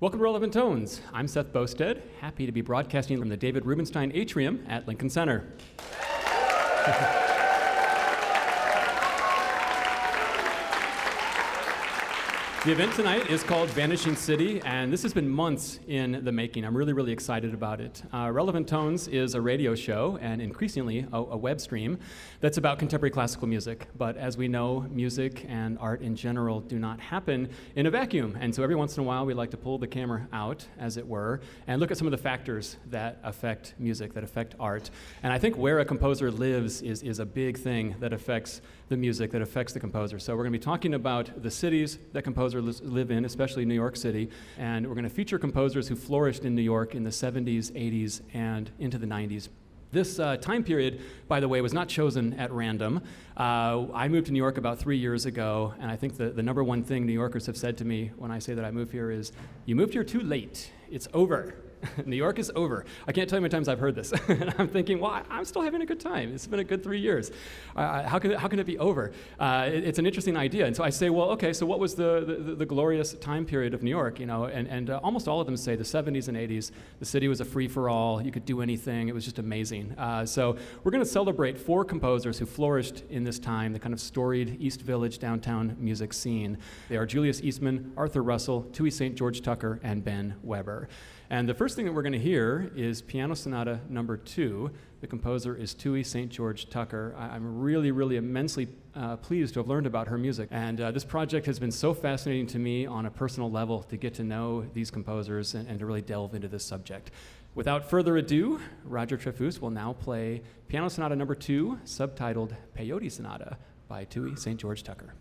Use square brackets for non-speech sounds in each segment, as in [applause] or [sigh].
Welcome to Relevant Tones. I'm Seth Boustead, happy to be broadcasting from the David Rubenstein Atrium at Lincoln Center. [laughs] The event tonight is called Vanishing City, and this has been months in the making. I'm really, really excited about it. Uh, Relevant Tones is a radio show and increasingly a, a, web stream that's about contemporary classical music. But as we know, music and art in general do not happen in a vacuum. And so every once in a while, we like to pull the camera out, as it were, and look at some of the factors that affect music, that affect art. And I think where a composer lives is, is a big thing that affects the music, that affects the composer. So we're going to be talking about the cities that composers live in, especially New York City. And we're going to feature composers who flourished in New York in the 70s, 80s, and into the 90s. This uh, time period, by the way, was not chosen at random. Uh, I moved to New York about three years ago, and I think the, the number one thing New Yorkers have said to me when I say that I moved here is, You moved here too late. It's over. [laughs] New York is over. I can't tell you how many times I've heard this. [laughs] and I'm thinking, well, I'm still having a good time. It's been a good three years. Uh, how, can it, how can it be over? Uh, it, it's an interesting idea. And so I say, well, okay, so what was the, the, the glorious time period of New York? You know, and, and uh, almost all of them say the 70s and 80s. The city was a free for all. You could do anything. It was just amazing. Uh, so we're going to celebrate four composers who flourished in this time, the kind of storied East Village downtown music scene. They are Julius Eastman, Arthur Russell, Tui St. George Tucker, and Ben Weber. And the first thing that we're going to hear is Piano Sonata number two. The composer is Tui St. George Tucker. I- am really, really immensely uh, pleased to have learned about her music. And uh, this project has been so fascinating to me on a personal level to get to know these composers and, and to really delve into this subject. Without further ado, Roger Trefousse will now play Piano Sonata number two, subtitled Peyote Sonata by Tui St. George Tucker.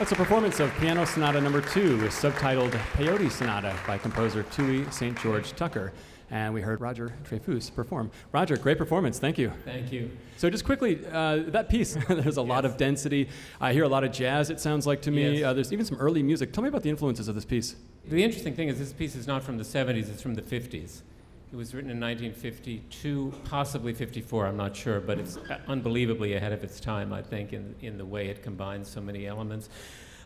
That's a performance of Piano Sonata Number Two, subtitled Peyote Sonata by composer Tui St. George Tucker. And we heard Roger Trefousse perform. Roger, great performance. Thank you. Thank you. So, just quickly, uh, that piece, [laughs] there's a yes. lot of density. I hear a lot of jazz, it sounds like to me. Yes. Uh, there's even some early music. Tell me about the influences of this piece. The interesting thing is, this piece is not from the 70s, it's from the 50s. It was written in 1952, possibly 54, I'm not sure, but it's unbelievably ahead of its time, I think, in, in the way it combines so many elements.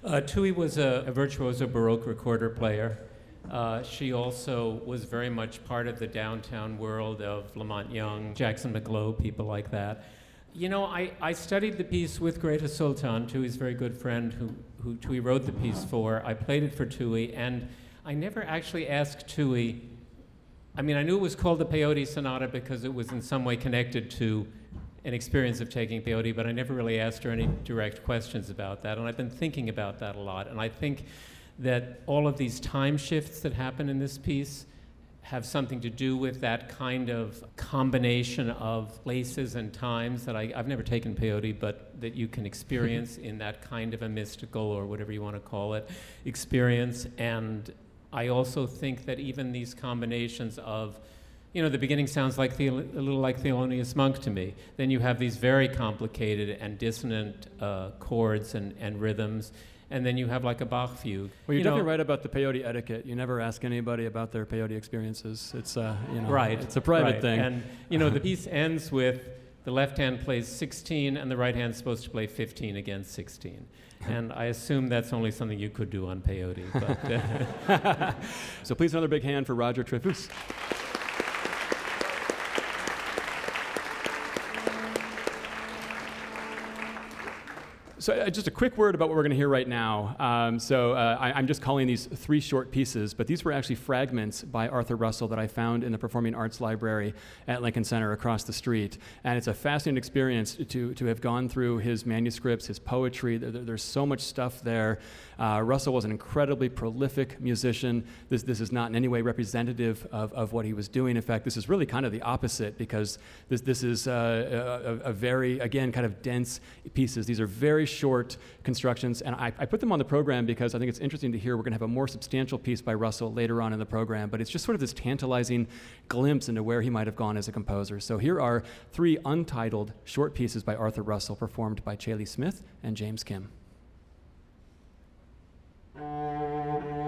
Uh, Tui was a, a, virtuoso Baroque recorder player. Uh, she also was very much part of the downtown world of La Monte Young, Jackson Mac Low, people like that. You know, I, I studied the piece with Grete Sultan, Tui's very good friend who, who Tui wrote the piece for. I played it for Tui, and I never actually asked Tui I mean, I knew it was called the Peyote Sonata because it was in some way connected to an experience of taking peyote, but I never really asked her any direct questions about that. And I've been thinking about that a lot. And I think that all of these time shifts that happen in this piece have something to do with that kind of combination of places and times that I, have never taken peyote, but that you can experience [laughs] in that kind of a mystical or whatever you want to call it experience. And I also think that even these combinations of, you know, the beginning sounds like the, a little like Thelonious Monk to me. Then you have these very complicated and dissonant uh, chords and, and rhythms. And then you have like a Bach fugue. Well, you're you definitely right about the peyote etiquette. You never ask anybody about their peyote experiences. It's, uh, you know, right. it's a private right. thing. And, you know, the piece ends with the left hand plays 16 and the right hand is supposed to play 15 against 16 [laughs] and I assume that's only something you could do on peyote. But, uh. [laughs] so please another big hand for Roger Trefousse. So, uh, just a quick word about what we're going to hear right now. Um, so, uh, I, am just calling these three short pieces, but these were actually fragments by Arthur Russell that I found in the Performing Arts Library at Lincoln Center across the street. And it's a fascinating experience to, to have gone through his manuscripts, his poetry. There, there's so much stuff there. Uh, Russell was an incredibly prolific musician. This, this is not in any way representative of, of what he was doing. In fact, this is really kind of the opposite because this, this is uh, a, a, very, again, kind of dense pieces. These are very short constructions, and I, I, put them on the program because I think it's interesting to hear. We're going to have a more substantial piece by Russell later on in the program, but it's just sort of this tantalizing glimpse into where he might have gone as a composer. So here are three untitled short pieces by Arthur Russell performed by Chaley Smith and James Kim. Música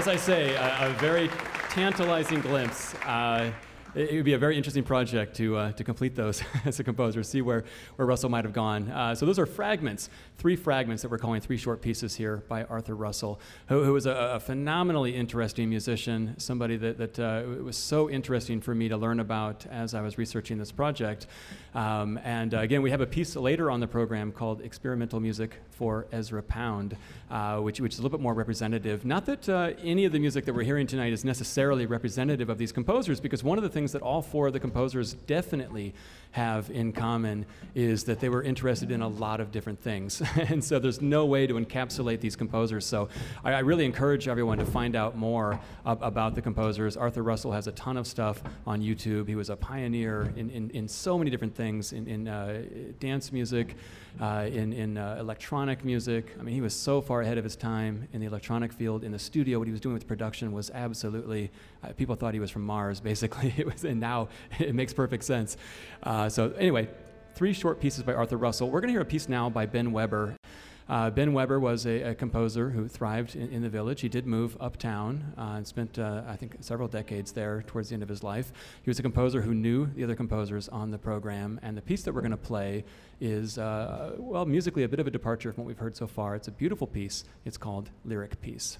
as I say, a, a very tantalizing glimpse. Uh, it would be a very interesting project to, uh, to complete those [laughs] as a composer, see where, where Russell might have gone. Uh, so those are fragments, three fragments that we're calling three short pieces here by Arthur Russell, who, who was a, a phenomenally interesting musician, somebody that, that uh, was so interesting for me to learn about as I was researching this project. Um, and uh, again, we have a piece later on the program called Experimental Music for Ezra Pound, uh, which, which is a little bit more representative. Not that uh, any of the music that we're hearing tonight is necessarily representative of these composers, because one of the things that all four of the composers definitely have in common is that they were interested in a lot of different things. [laughs] and so there's no way to encapsulate these composers. So I, I really encourage everyone to find out more ab- about the composers. Arthur Russell has a ton of stuff on YouTube. He was a pioneer in, in, in so many different things in, in uh, dance music, uh, in, in uh, electronic music. I mean, he was so far ahead of his time in the electronic field. In the studio, what he was doing with production was absolutely, uh, people thought he was from Mars, [laughs] basically. it was, and now [laughs] it makes perfect sense. Uh, so, anyway, three short pieces by Arthur Russell. We're going to hear a piece now by Ben Weber. Uh, ben Weber was a, a composer who thrived in, in, the village. He did move uptown uh, and spent, uh, I think, several decades there towards the end of his life. He was a composer who knew the other composers on the program, and the piece that we're going to play is, uh, well, musically a bit of a departure from what we've heard so far. It's a beautiful piece. It's called Lyric Piece.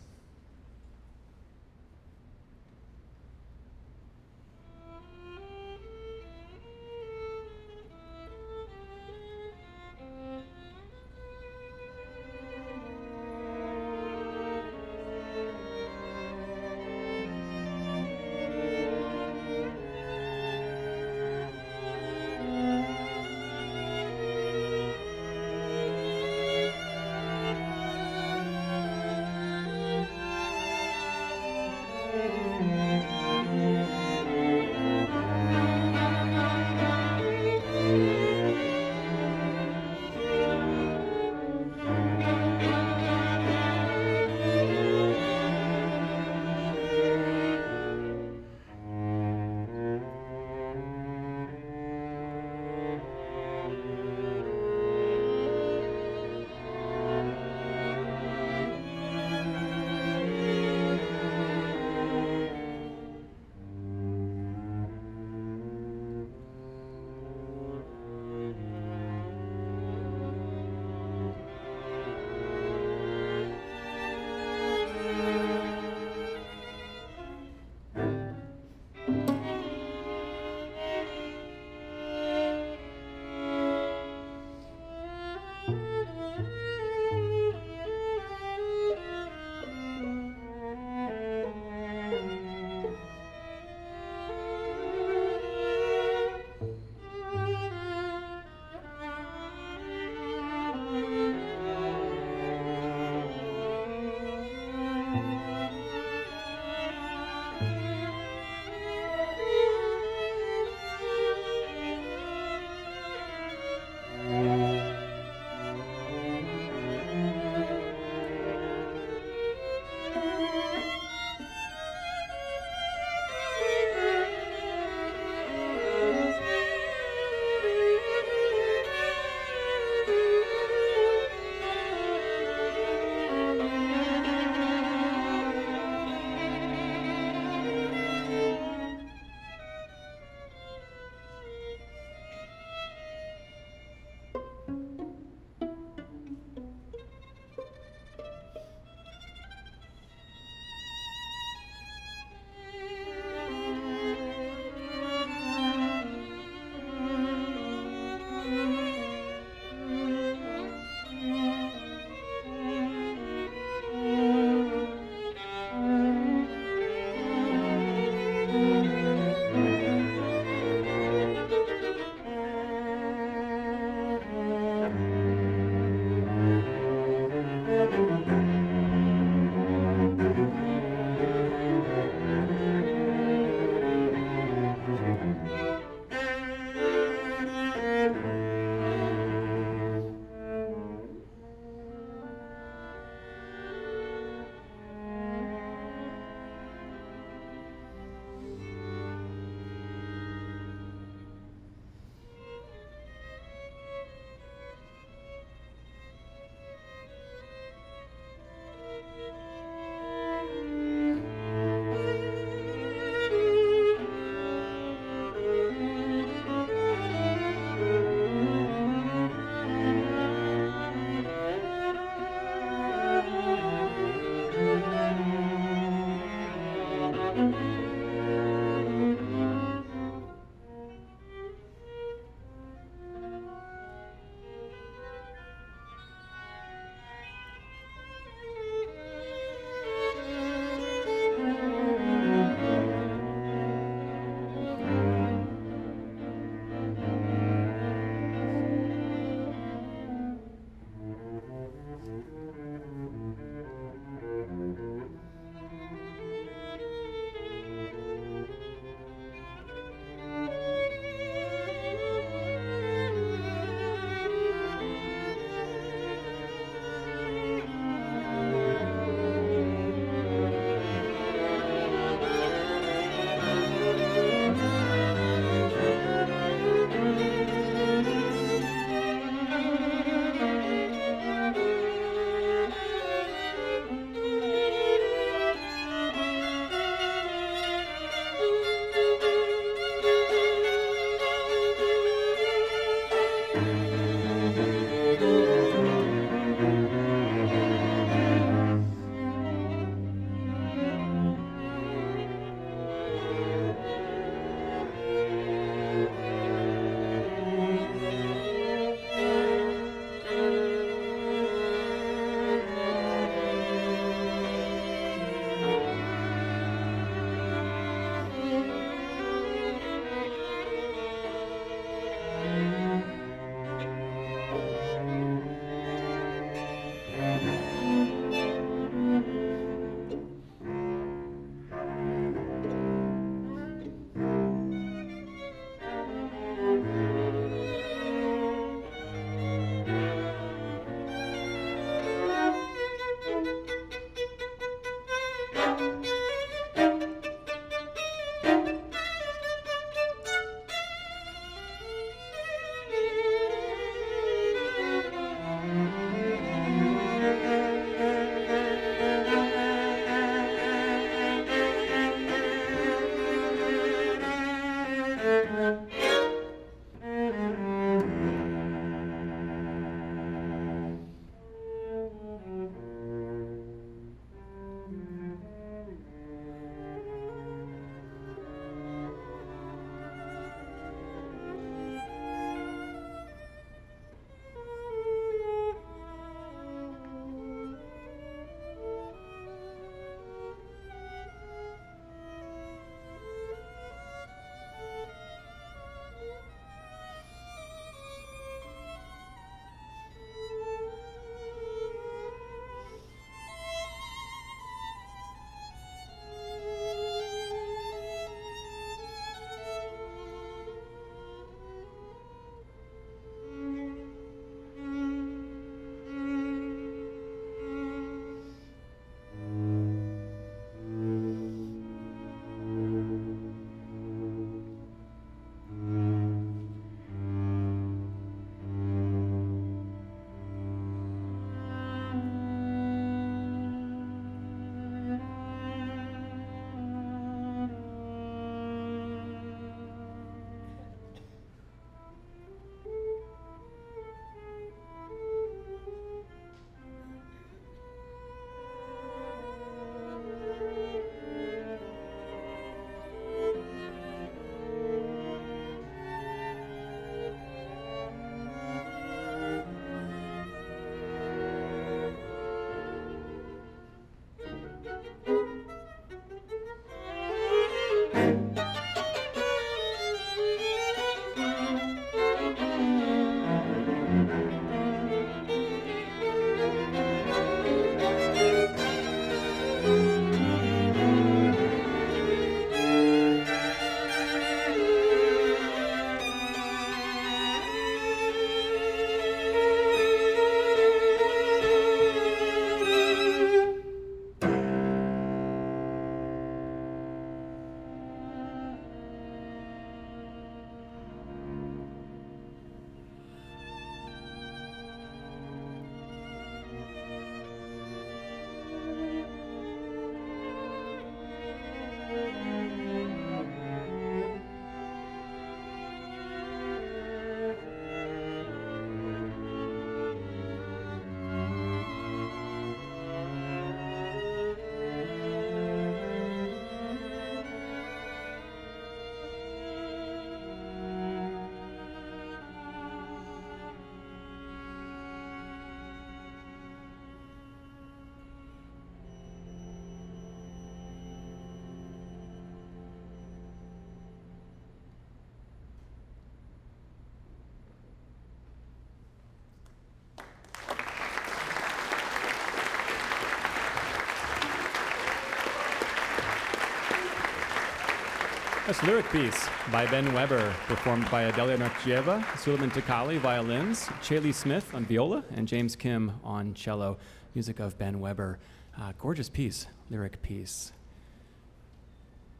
That's Lyric Piece by Ben Weber, performed by Adelia Narchieva, Suleiman Takali, violins, Chaley Smith on viola, and James Kim on cello. Music of Ben Weber. Uh, gorgeous piece, lyric piece.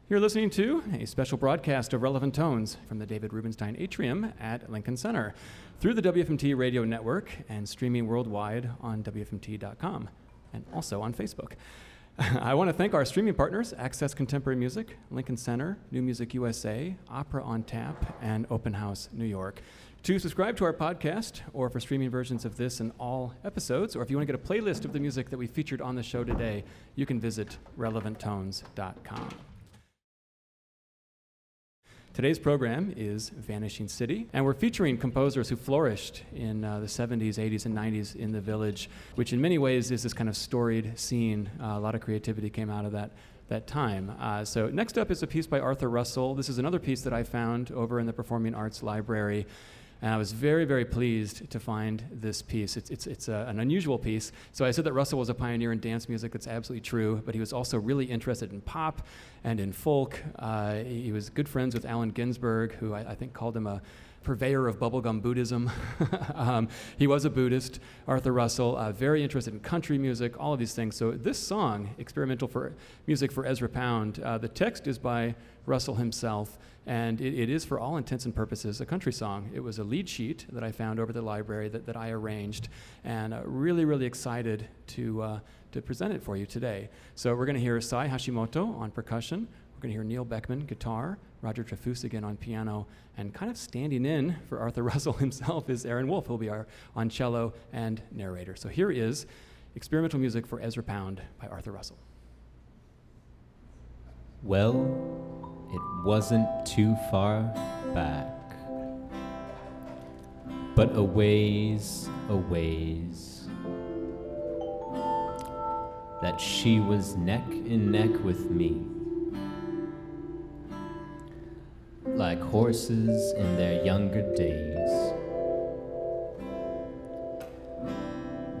You're listening to a special broadcast of Relevant Tones from the David Rubenstein Atrium at Lincoln Center through the WFMT radio network and streaming worldwide on WFMT.com and also on Facebook. [laughs] I want to thank our streaming partners Access Contemporary Music, Lincoln Center, New Music USA, Opera on Tap, and Open House New York. To subscribe to our podcast, or for streaming versions of this and all episodes, or if you want to get a playlist of the music that we featured on the show today, you can visit relevanttones.com. Today's program is Vanishing City, and we're featuring composers who flourished in uh, the 70s, 80s, and 90s in the village, which in many ways is this kind of storied scene. Uh, a lot of creativity came out of that, that time. Uh, so, next up is a piece by Arthur Russell. This is another piece that I found over in the Performing Arts Library. And I was very, very pleased to find this piece. It's, it's, it's a, an unusual piece. So I said that Russell was a pioneer in dance music. That's absolutely true. But he was also really interested in pop and in folk. Uh, he was good friends with Allen Ginsberg, who I, I think called him a purveyor of bubblegum Buddhism. [laughs] um, he was a Buddhist, Arthur Russell, uh, very interested in country music, all of these things. So this song, Experimental for Music for Ezra Pound, uh, the text is by Russell himself. And it, it is, for all intents and purposes, a country song. It was a lead sheet that I found over the library that, that I arranged, and uh, really, really excited to, uh, to present it for you today. So we're going to hear Sai Hashimoto on percussion. We're going to hear Neil Beckman guitar, Roger Trefousse again on piano, and kind of standing in for Arthur [laughs] Russell himself is Aaron Wolf, who'll be our on cello and narrator. So here is experimental music for Ezra Pound by Arthur Russell. Well, it wasn't too far back, but a ways, a ways, that she was neck in neck with me, like horses in their younger days.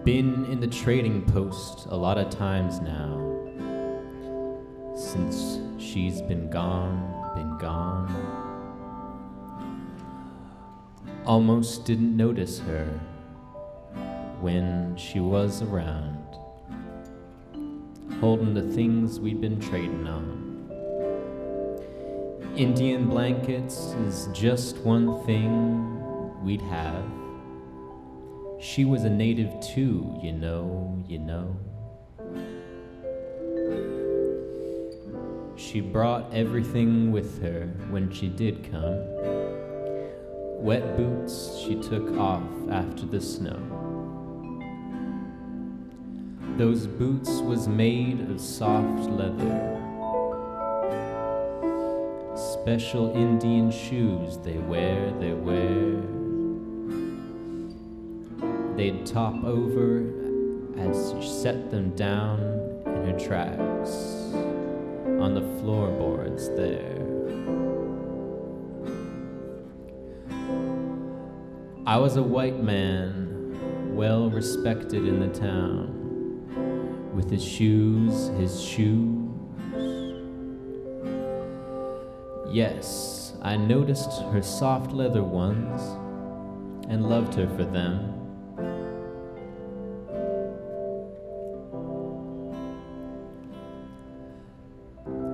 Been in the trading post a lot of times now since she's been gone, been gone. Almost didn't notice her when she was around, holding the things we'd been trading on. Indian blankets is just one thing we'd have. She was a native too, you know, you know. She brought everything with her when she did come. Wet boots she took off after the snow. Those boots was made of soft leather. Special Indian shoes they wear, they wear. They'd top over as she set them down in her tracks on the floorboards there. I was a white man, well respected in the town, with his shoes, his shoes. Yes, I noticed her soft leather ones and loved her for them.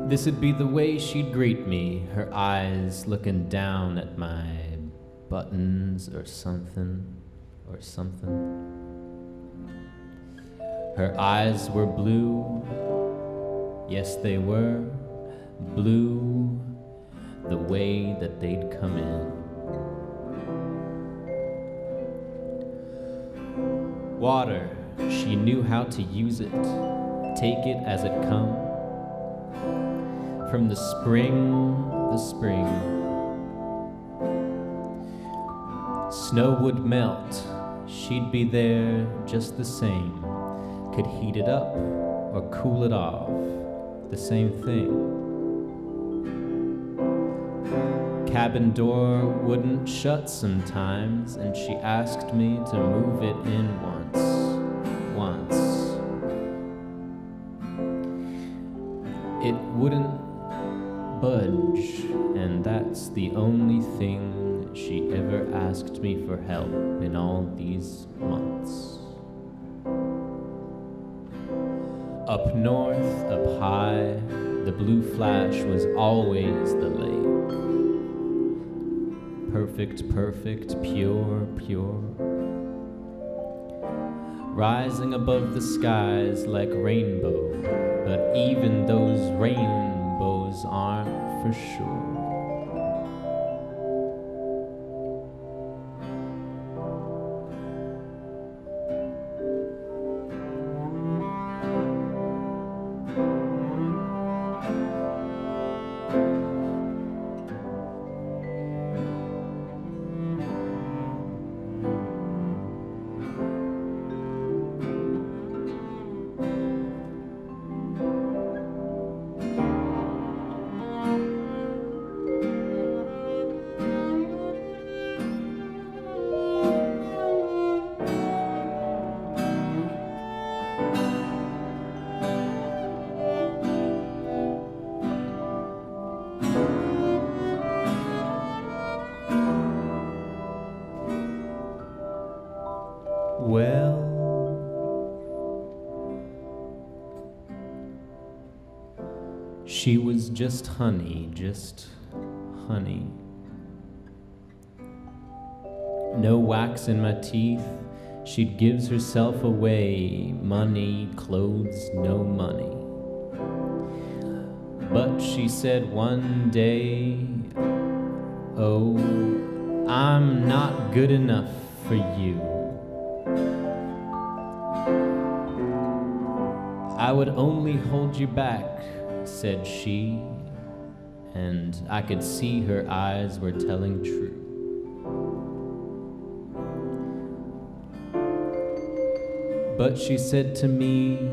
This'd be the way she'd greet me, her eyes looking down at my buttons or something, or something. Her eyes were blue, yes, they were blue, the way that they'd come in. Water, she knew how to use it, take it as it come from the spring, the spring. Snow would melt, she'd be there just the same. Could heat it up or cool it off, the same thing. Cabin door wouldn't shut sometimes, and she asked me to move it in once. Once. It wouldn't that's the only thing she ever asked me for help in all these months. Up north, up high, the blue flash was always the lake. Perfect, perfect, pure, pure. Rising above the skies like rainbow, but even those rainbows aren't for sure. Just honey, just honey. No wax in my teeth, she gives herself away. Money, clothes, no money. But she said one day, Oh, I'm not good enough for you. I would only hold you back, said she, and I could see her eyes were telling true. But she said to me,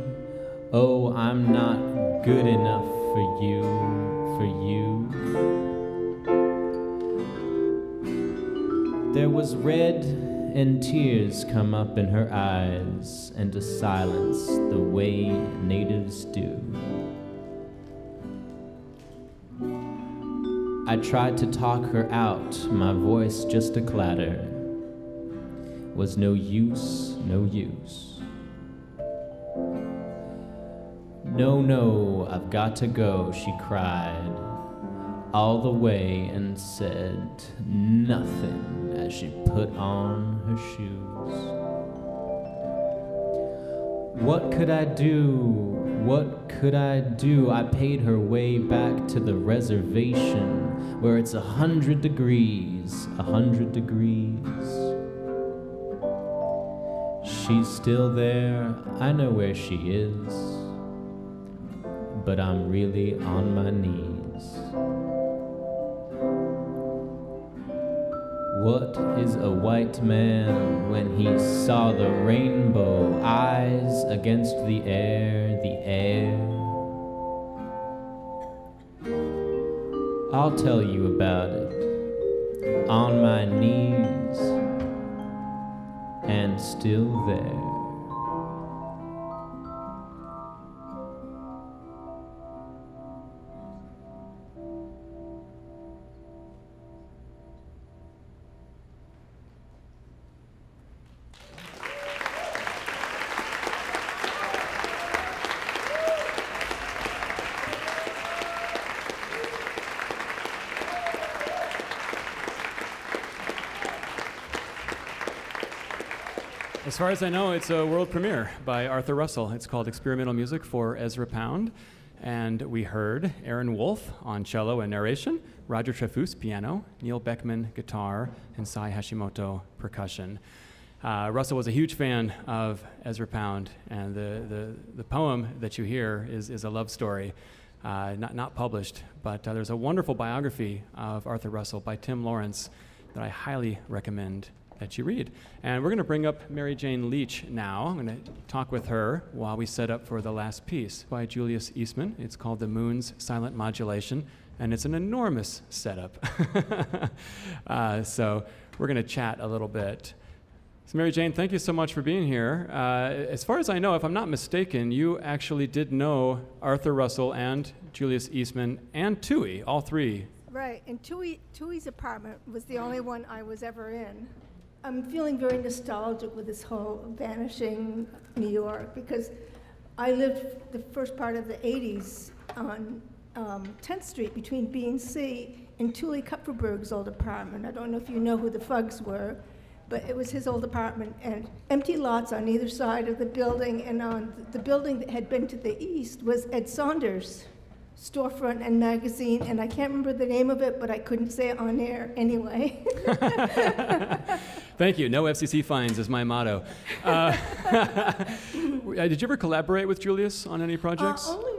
Oh, I'm not good enough for you, for you. There was red and tears come up in her eyes, and a silence the way natives do. I tried to talk her out, my voice just a clatter. Was no use, no use. No, no, I've got to go, she cried, all the way and said nothing as she put on her shoes. What could I do? What could I do? I paid her way back to the reservation where it's a hundred degrees, a hundred degrees. She's still there, I know where she is, but I'm really on my knees. What is a white man when he saw the rainbow eyes against the air, the air? I'll tell you about it. On my knees and still there. As I know, it's a world premiere by Arthur Russell. It's called Experimental Music for Ezra Pound. And we heard Aaron Wolf on cello and narration, Roger Trefousse piano, Neil Beckman guitar, and Sai Hashimoto percussion. Uh, Russell was a huge fan of Ezra Pound, and the, the, the poem that you hear is, is a love story, uh, not, not published, but uh, there's a wonderful biography of Arthur Russell by Tim Lawrence that I highly recommend that you read. And we're going to bring up Mary Jane Leach now. I'm going to talk with her while we set up for the last piece by Julius Eastman. It's called The Moon's Silent Modulation, and it's an enormous setup. [laughs] uh, so we're going to chat a little bit. So, Mary Jane, thank you so much for being here. Uh, as far as I know, if I'm not mistaken, you actually did know Arthur Russell and Julius Eastman and Tui, all three. Right, and Tuli, Tuli's apartment was the only one I was ever in. I'm feeling very nostalgic with this whole vanishing New York because I lived the first part of the 80s on um, 10th Street between B and C in Tuli Kupferberg's old apartment. I don't know if you know who the Fugs were, but it was his old apartment and empty lots on either side of the building. And on the building that had been to the east was Ed Sanders' storefront and magazine. And I can't remember the name of it, but I couldn't say it on air anyway. [laughs] Thank you. No FCC fines is my motto. [laughs] Uh, did you ever collaborate with Julius on any projects? Uh, only,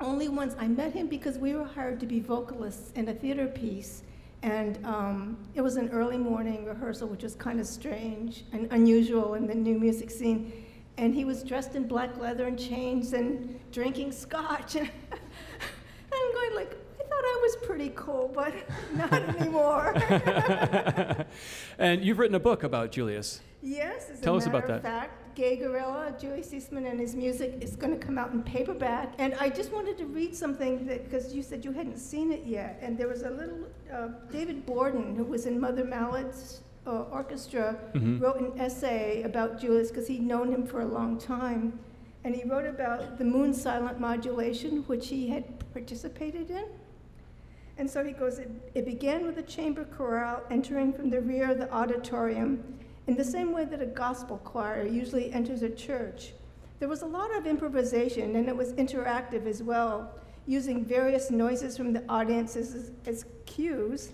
only once. I met him because we were hired to be vocalists in a theater piece. And um, it was an early morning rehearsal, which was kind of strange and unusual in the new music scene. And he was dressed in black leather and chains and drinking scotch. [laughs] I'm going like, I thought I was pretty cool, but [laughs] not anymore. [laughs] and you've written a book about Julius. Yes, as Tell a us matter about of that. fact, Gay Guerrilla, Julius Eastman and his music is going to come out in paperback. And I just wanted to read something because you said you hadn't seen it yet. And there was a little, uh, David Borden, who was in Mother Mallard's uh, orchestra, Mhm. wrote an essay about Julius because he'd known him for a long time. And he wrote about the moon silent modulation, which he had participated in. And so he goes, it, it began with a chamber chorale entering from the rear of the auditorium in the same way that a gospel choir usually enters a church. There was a lot of improvisation and it was interactive as well, using various noises from the audience as, as cues.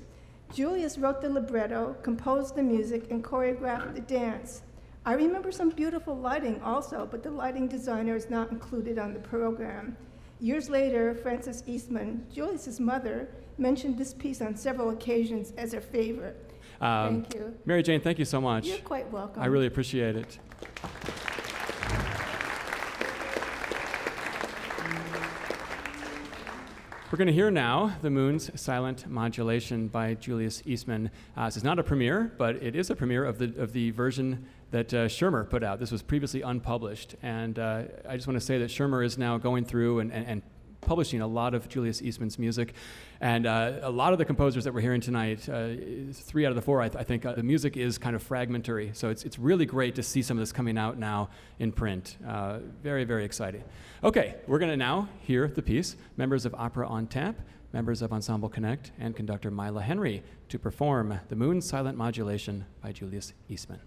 Julius wrote the libretto, composed the music, and choreographed the dance. I remember some beautiful lighting also, but the lighting designer is not included on the program. Years later, Frances Eastman, Julius's mother, mentioned this piece on several occasions as her favorite. Um, Thank you. Mary Jane, thank you so much. You're quite welcome. I really appreciate it. We're going to hear now The Moon's Silent Modulation by Julius Eastman. Uh, this is not a premiere, but it is a premiere of the, of the version that uh, Schirmer put out. This was previously unpublished. And uh, I just want to say that Schirmer is now going through and, and, and publishing a lot of Julius Eastman's music. And uh, a lot of the composers that we're hearing tonight, uh, three out of the four, I, th- I think uh, the music is kind of fragmentary. So it's, it's really great to see some of this coming out now in print. Uh, very, very exciting. Okay, we're going to now hear the piece. Members of Opera on Tap, members of Ensemble Connect, and conductor Mila Henry to perform The Moon's Silent Modulation by Julius Eastman.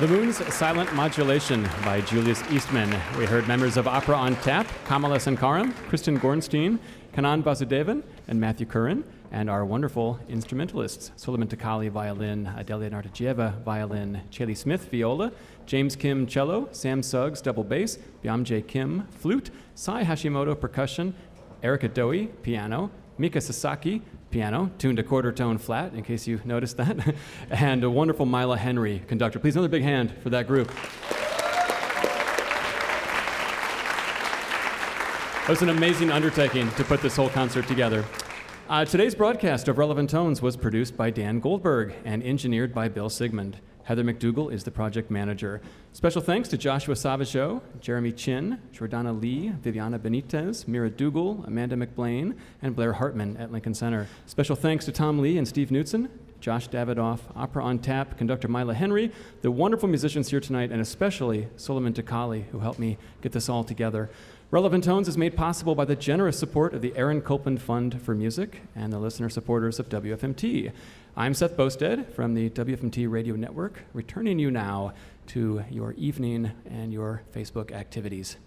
The Moon's Silent Modulation by Julius Eastman. We heard members of Opera on Tap, Kamala Sankaram, Kristen Gornstein, Kanan Vasudevan, and Matthew Curran, and our wonderful instrumentalists, Suliman Tekalli violin, Adelya Nartadjieva violin, Chaley Smith viola, James Kim cello, Sam Suggs double bass, Byamjay Kim flute, Sai Hashimoto percussion, Erica Doi piano, Mika Sasaki piano, tuned a quarter tone flat, in case you noticed that, [laughs] and a wonderful Mila Henry, conductor. Please, another big hand for that group. It was an amazing undertaking to put this whole concert together. Uh, today's broadcast of Relevant Tones was produced by Dan Goldberg and engineered by Bill Siegmund. Heather McDougall is the project manager. Special thanks to Joshua Savageau, Jeremy Chin, Jordana Lee, Viviana Benitez, Mira Dougal, Amanda McBlain, and Blair Hartman at Lincoln Center. Special thanks to Tom Lee and Steve Knutson, Josh Davidoff, Opera on Tap, conductor Mila Henry, the wonderful musicians here tonight, and especially Suliman Tekalli, who helped me get this all together. Relevant Tones is made possible by the generous support of the Aaron Copland Fund for Music and the listener supporters of WFMT. I'm Seth Boustead from the WFMT Radio Network, returning you now to your evening and your Facebook activities.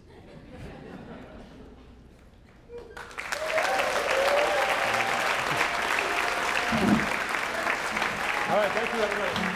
All right, thank you, everybody.